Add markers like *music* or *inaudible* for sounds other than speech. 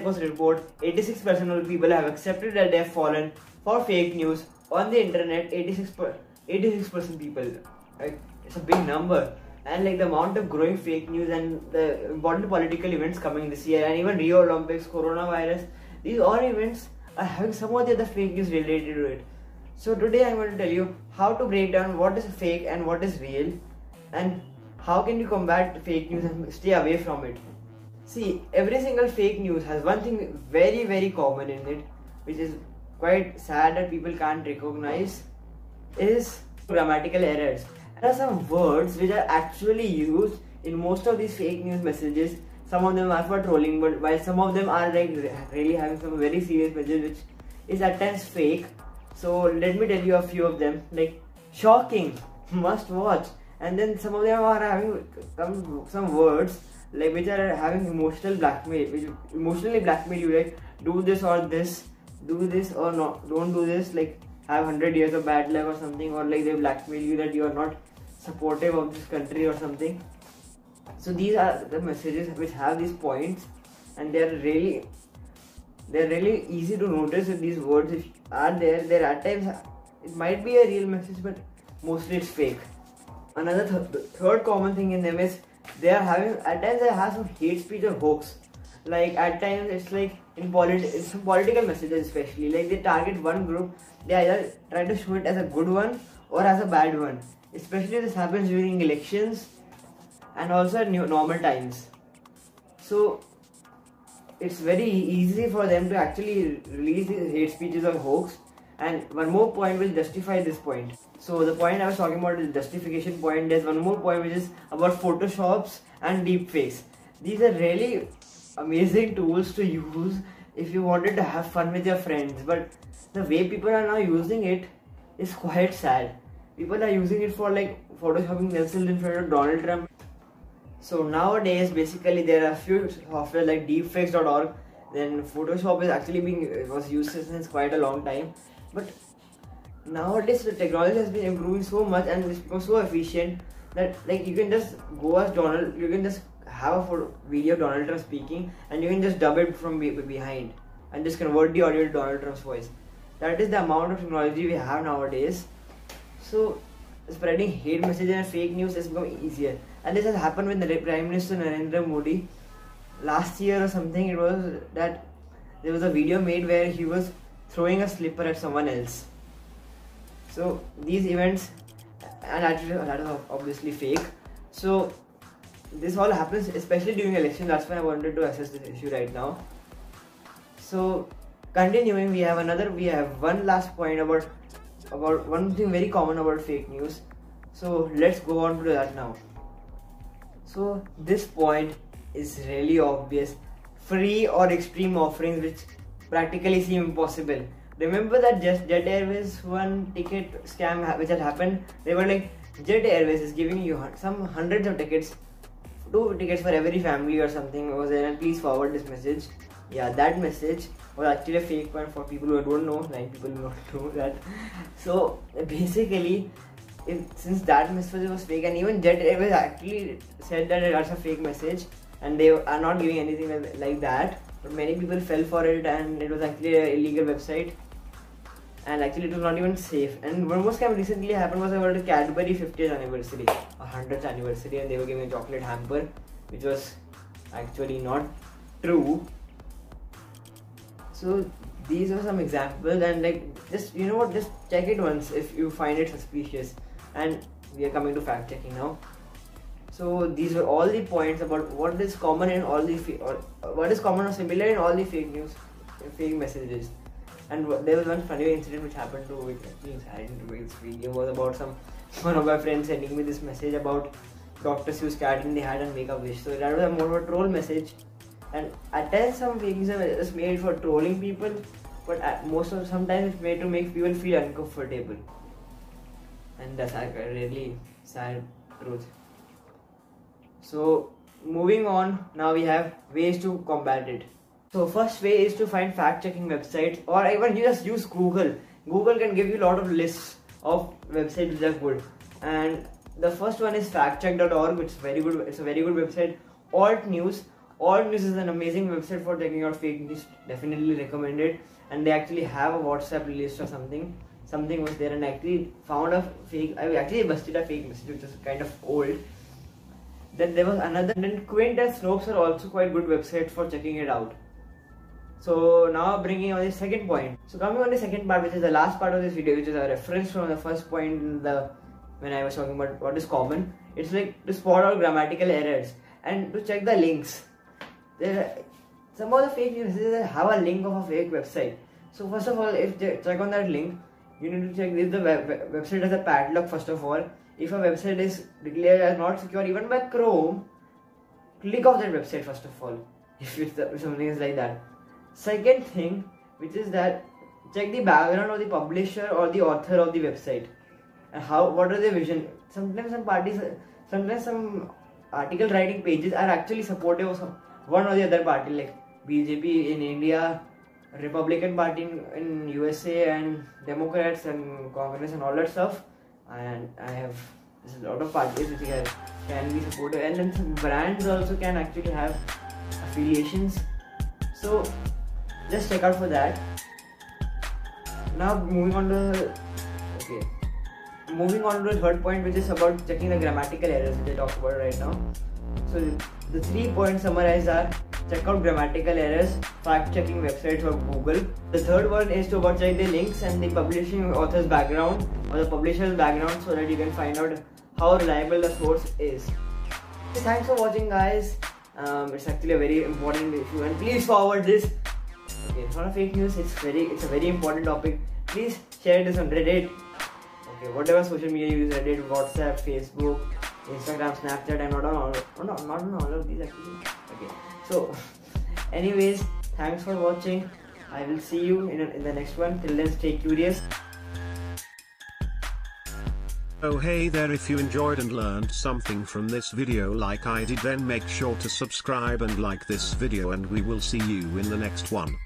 Post report 86% of people have accepted that they have fallen for fake news on the internet. 86 86% people. Like, it's a big number. And like the amount of growing fake news and the important political events coming this year, and even Rio Olympics, coronavirus, these all events are having some of the other fake news related to it. So today I'm going to tell you how to break down what is fake and what is real, and how can you combat fake news and stay away from it. See, every single fake news has one thing very, very common in it, which is quite sad that people can't recognize, is grammatical errors. There are some words which are actually used in most of these fake news messages. Some of them are for trolling, but while some of them are like really having some very serious messages, which is at times fake. So let me tell you a few of them. Like shocking, *laughs* must watch, and then some of them are having some some words like which are having emotional blackmail which emotionally blackmail you like do this or this do this or not don't do this like have 100 years of bad luck or something or like they blackmail you that you are not supportive of this country or something. So these are the messages which have these points and they are really they're really easy to notice if these words if are there. There are times it might be a real message but mostly it's fake. Another th- third common thing in them is they are having at times they have some hate speech or hoax. Like at times it's like in polit some political messages especially like they target one group they either try to show it as a good one or as a bad one. Especially this happens during elections and also at new, normal times. So it's very easy for them to actually release these hate speeches or hoax. And one more point will justify this point. So the point I was talking about is justification point. There's one more point which is about photoshops and deepfakes. These are really amazing tools to use if you wanted to have fun with your friends. But the way people are now using it is quite sad. People are using it for like photoshopping themselves in front of Donald Trump. So nowadays, basically, there are a few software like deepfakes.org. Then Photoshop is actually being was used since quite a long time, but nowadays the technology has been improving so much and it's become so efficient that like you can just go as Donald, you can just have a video of Donald Trump speaking and you can just dub it from be- behind and just convert the audio to Donald Trump's voice. That is the amount of technology we have nowadays. So spreading hate messages and fake news has become easier. And this has happened with the Prime Minister Narendra Modi. Last year or something, it was that there was a video made where he was throwing a slipper at someone else. So these events, and that is, obviously fake. So this all happens especially during election. That's why I wanted to assess this issue right now. So continuing, we have another. We have one last point about about one thing very common about fake news. So let's go on to that now. So this point is really obvious. Free or extreme offerings which practically seem impossible. Remember that just Jet Airways one ticket scam which had happened? They were like Jet Airways is giving you some hundreds of tickets, two tickets for every family or something was there, and please forward this message. Yeah, that message was actually a fake one for people who don't know. Nine people do not *laughs* know that. So basically, if, since that message was fake, and even Jet Airways actually said that that's a fake message, and they are not giving anything like that. But many people fell for it, and it was actually an illegal website. And actually, it was not even safe. And one more scam recently happened was about the Cadbury 50th anniversary, a 100th anniversary, and they were giving a chocolate hamper, which was actually not true. So these are some examples, and like just you know what, just check it once if you find it suspicious. And we are coming to fact checking now. So these were all the points about what is common in all the or uh, what is common or similar in all the fake news, fake messages. And there was one funny incident which happened to me. I didn't this video was about some *laughs* one of my friends sending me this message about Dr. Seuss cat and they had a make a wish. So that was a more of a troll message. And at times some fake news are made for trolling people, but at most of sometimes it's made to make people feel uncomfortable. And that's a really sad truth. So moving on, now we have ways to combat it. So first way is to find fact checking websites or even you just use Google. Google can give you a lot of lists of websites which are good. And the first one is factcheck.org, which is very good. It's a very good website. Alt News. Alt News is an amazing website for checking out fake news. Definitely recommended. And they actually have a WhatsApp list or something. Something was there, and I actually found a fake. I actually busted a fake message, which is kind of old. Then there was another. And then Quint and Snopes are also quite good website for checking it out. So now bringing on the second point. So coming on the second part, which is the last part of this video, which is a reference from the first point in the when I was talking about what is common. It's like to spot all grammatical errors and to check the links. There, some of the fake news have a link of a fake website. So first of all, if check on that link, you need to check if the web, website has a padlock. First of all, if a website is declared as not secure even by Chrome, click off that website first of all. *laughs* If, it's if something is like that Second thing, which is that check the background of the publisher or the author of the website and how what are their vision. Sometimes some parties, sometimes some article writing pages are actually supportive of some, one or the other party, like BJP in India, Republican Party in, in USA, and Democrats and Congress and all that stuff. And I have a lot of parties which can, can be supportive, and then some brands also can actually have affiliations. So just check out for that. Now moving on to okay. Moving on to the third point which is about checking the grammatical errors which I talked about right now. So the three points summarized are check out grammatical errors fact checking websites or google the third one is to about check the links and the publishing author's background or the publisher's background so that you can find out how reliable the source is thanks for watching guys um, it's actually a very important issue and please forward this Okay, it's not a fake news. It's very, it's a very important topic. Please share this on Reddit. Okay, whatever social media you use, Reddit, WhatsApp, Facebook, Instagram, Snapchat. I'm not on all, no, not on all of these actually. Okay, so, anyways, thanks for watching. I will see you in, in the next one. Till then, stay curious. Oh hey there if you enjoyed and learned something from this video like I did then make sure to subscribe and like this video and we will see you in the next one.